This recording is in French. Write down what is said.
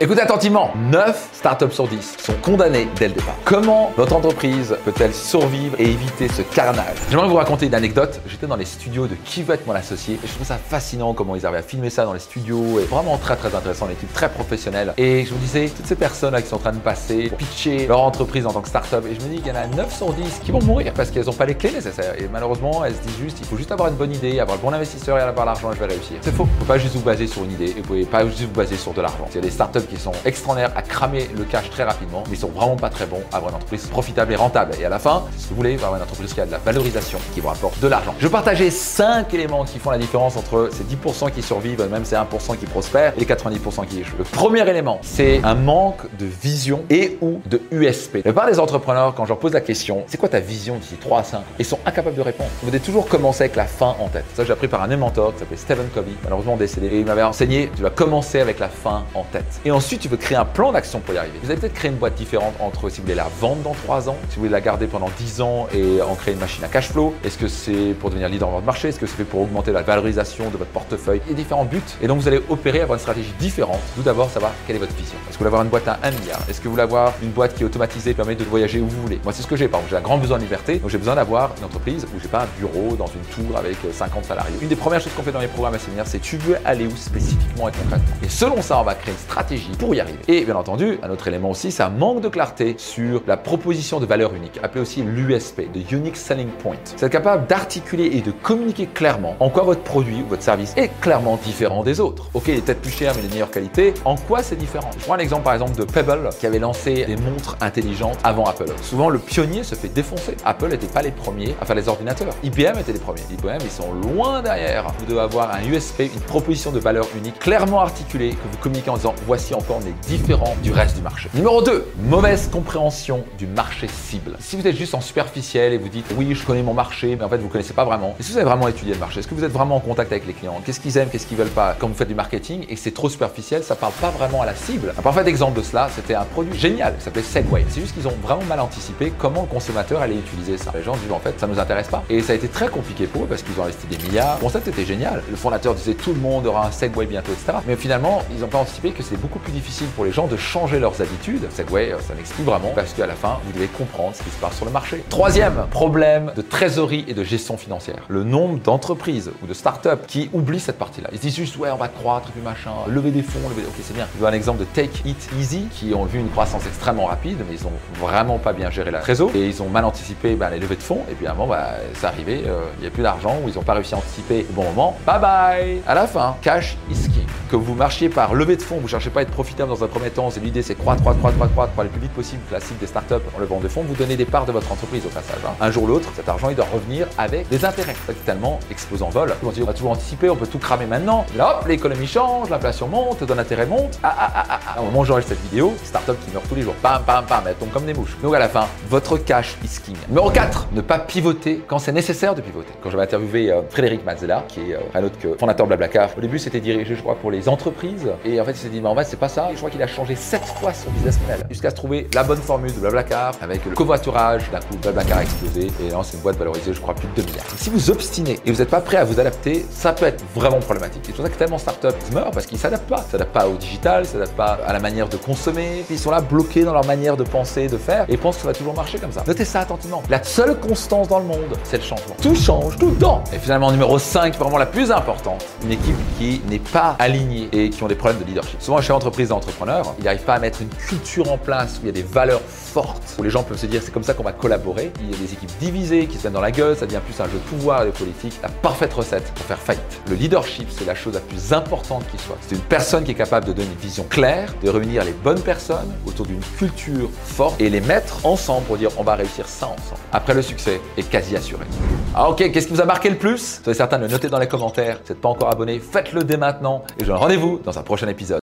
Écoutez attentivement, 9 startups sur 10 sont condamnées dès le départ. Comment votre entreprise peut-elle survivre et éviter ce carnage? J'aimerais vous raconter une anecdote. J'étais dans les studios de Qui veut être mon associé et je trouve ça fascinant comment ils arrivaient à filmer ça dans les studios et vraiment très très intéressant, une équipe très professionnelle. Et je vous disais, toutes ces personnes là qui sont en train de passer, pitcher leur entreprise en tant que startup et je me dis qu'il y en a 9 sur 10 qui vont mourir parce qu'elles n'ont pas les clés nécessaires. Et malheureusement, elles se disent juste, il faut juste avoir une bonne idée, avoir le bon investisseur et avoir l'argent et je vais réussir. C'est faux. Vous pouvez pas juste vous baser sur une idée et vous pouvez pas juste vous baser sur de l'argent. Il y a des startups qui sont extraordinaires à cramer le cash très rapidement, mais ils sont vraiment pas très bons à avoir une entreprise profitable et rentable. Et à la fin, si vous voulez avoir une entreprise qui a de la valorisation, qui vous rapporte de l'argent. Je partager 5 éléments qui font la différence entre ces 10% qui survivent même ces 1% qui prospèrent et les 90% qui échouent. Le premier élément, c'est un manque de vision et ou de USP. La plupart des entrepreneurs, quand je leur pose la question, c'est quoi ta vision d'ici 3 à 5 Ils sont incapables de répondre. Vous devez toujours commencer avec la fin en tête. Ça, j'ai appris par un mentor qui s'appelait Stephen Covey, malheureusement décédé. Et il m'avait enseigné, tu vas commencer avec la fin en tête. Ensuite, tu veux créer un plan d'action pour y arriver. Vous allez peut-être créer une boîte différente entre si vous voulez la vendre dans 3 ans, si vous voulez la garder pendant 10 ans et en créer une machine à cash flow. Est-ce que c'est pour devenir leader dans votre marché? Est-ce que c'est pour augmenter la valorisation de votre portefeuille? Il y a différents buts. Et donc, vous allez opérer, avoir une stratégie différente. Tout d'abord, savoir quelle est votre vision. Est-ce que vous voulez avoir une boîte à 1 milliard? Est-ce que vous voulez avoir une boîte qui est automatisée, permet de voyager où vous voulez? Moi, c'est ce que j'ai. Par exemple, j'ai un grand besoin de liberté. Donc, j'ai besoin d'avoir une entreprise où j'ai pas un bureau dans une tour avec 50 salariés. Une des premières choses qu'on fait dans les programmes à séminaire, c'est tu veux aller où spécifiquement et concrètement. Et selon ça, on va créer une stratégie pour y arriver. Et bien entendu, un autre élément aussi, c'est un manque de clarté sur la proposition de valeur unique, appelée aussi l'USP, de Unique Selling Point. C'est capable d'articuler et de communiquer clairement en quoi votre produit ou votre service est clairement différent des autres. Ok, il est peut-être plus cher, mais il est de meilleure qualité. En quoi c'est différent? Je prends un exemple par exemple de Pebble qui avait lancé des montres intelligentes avant Apple. Souvent, le pionnier se fait défoncer. Apple n'était pas les premiers à faire les ordinateurs. IBM était les premiers. IBM, ils sont loin derrière. Vous devez avoir un USP, une proposition de valeur unique clairement articulée que vous communiquez en disant voici encore on est différent du reste du marché. Numéro 2, mauvaise compréhension du marché cible. Si vous êtes juste en superficiel et vous dites oui, je connais mon marché, mais en fait vous ne connaissez pas vraiment. Est-ce que vous avez vraiment étudié le marché Est-ce que vous êtes vraiment en contact avec les clients? Qu'est-ce qu'ils aiment, qu'est-ce qu'ils veulent pas? Quand vous faites du marketing et c'est trop superficiel, ça parle pas vraiment à la cible. Un parfait exemple de cela, c'était un produit génial qui s'appelait Segway. C'est juste qu'ils ont vraiment mal anticipé comment le consommateur allait utiliser ça. Les gens disent en fait ça nous intéresse pas. Et ça a été très compliqué pour eux parce qu'ils ont investi des milliards. Le concept était génial. Le fondateur disait tout le monde aura un Segway bientôt, etc. Mais finalement, ils n'ont pas anticipé que c'est beaucoup plus difficile pour les gens de changer leurs habitudes. Segway, ça n'explique vraiment parce qu'à la fin, vous devez comprendre ce qui se passe sur le marché. Troisième problème de trésorerie et de gestion financière. Le nombre d'entreprises ou de startups qui oublient cette partie-là. Ils disent juste ouais, on va croître, puis machin, lever des fonds, lever. Ok, c'est bien. Je veux un exemple de Take It Easy qui ont vu une croissance extrêmement rapide, mais ils ont vraiment pas bien géré la trésor et ils ont mal anticipé bah, les levées de fonds. Et puis à un moment, bah, c'est arrivé, euh, il n'y a plus d'argent ou ils n'ont pas réussi à anticiper au bon moment. Bye bye. À la fin, cash is king. Que vous marchiez par levée de fonds, vous cherchez pas à être profitable dans un premier temps. C'est l'idée, c'est croître, croître, croître, croître, croître, le plus vite possible. Classique des startups en levant des fonds, vous donnez des parts de votre entreprise au passage. hein. Un jour ou l'autre, cet argent il doit revenir avec des intérêts. Ça, tellement explose en vol. On dit, on va toujours anticiper, on peut tout cramer maintenant. Là, hop, l'économie change, l'inflation monte, le taux d'intérêt monte. Ah ah ah ah ah. Au moment où j'enregistre cette vidéo, startup qui meurt tous les jours. Pam pam pam, elles tombent comme des mouches. Donc à la fin, votre cash is king. Numéro 4, ne pas pivoter quand c'est nécessaire de pivoter. Quand j'avais interviewé euh, Frédéric Mazzella, qui est euh, un autre que fondateur de Blablacar, au début c'était dirigé, je crois, pour les entreprises. Et en fait, il s'est dit, mais en fait, c'est pas ça. Et je crois qu'il a changé 7 fois son business model jusqu'à se trouver la bonne formule de Blablacar avec le covoiturage. D'un coup, Blablacar a explosé et là, c'est une boîte valorisée, je crois, plus de 2 milliards. Si vous obstinez et vous n'êtes pas prêt à vous adapter, ça peut être vraiment problématique. C'est pour ça que tellement startups meurent parce qu'ils s'adaptent pas. Ils s'adaptent pas au digital, ils s'adaptent pas à la manière de consommer. Ils sont là bloqués dans leur manière de penser, de faire et pensent que ça va toujours marcher comme ça. Notez ça attentivement. La seule constance dans le monde, c'est le changement. Tout change tout le temps. Et finalement, numéro 5, vraiment la plus importante, une équipe qui n'est pas alignée et qui ont des problèmes de leadership. Souvent, chez entreprises d'entrepreneurs, ils n'arrivent pas à mettre une culture en place où il y a des valeurs fortes, où les gens peuvent se dire c'est comme ça qu'on va collaborer. Il y a des équipes divisées qui se mettent dans la gueule, ça devient plus un jeu de pouvoir et de politique. La parfaite recette pour faire faillite. Le leadership, c'est la chose la plus importante qui soit. C'est une personne qui est capable de donner une vision claire, de réunir les bonnes personnes autour d'une culture forte et les mettre ensemble pour dire on va réussir ça ensemble. Après, le succès est quasi assuré. Ah ok, qu'est-ce qui vous a marqué le plus? Soyez certain de le noter dans les commentaires. Si vous n'êtes pas encore abonné, faites-le dès maintenant et je rendez-vous dans un prochain épisode.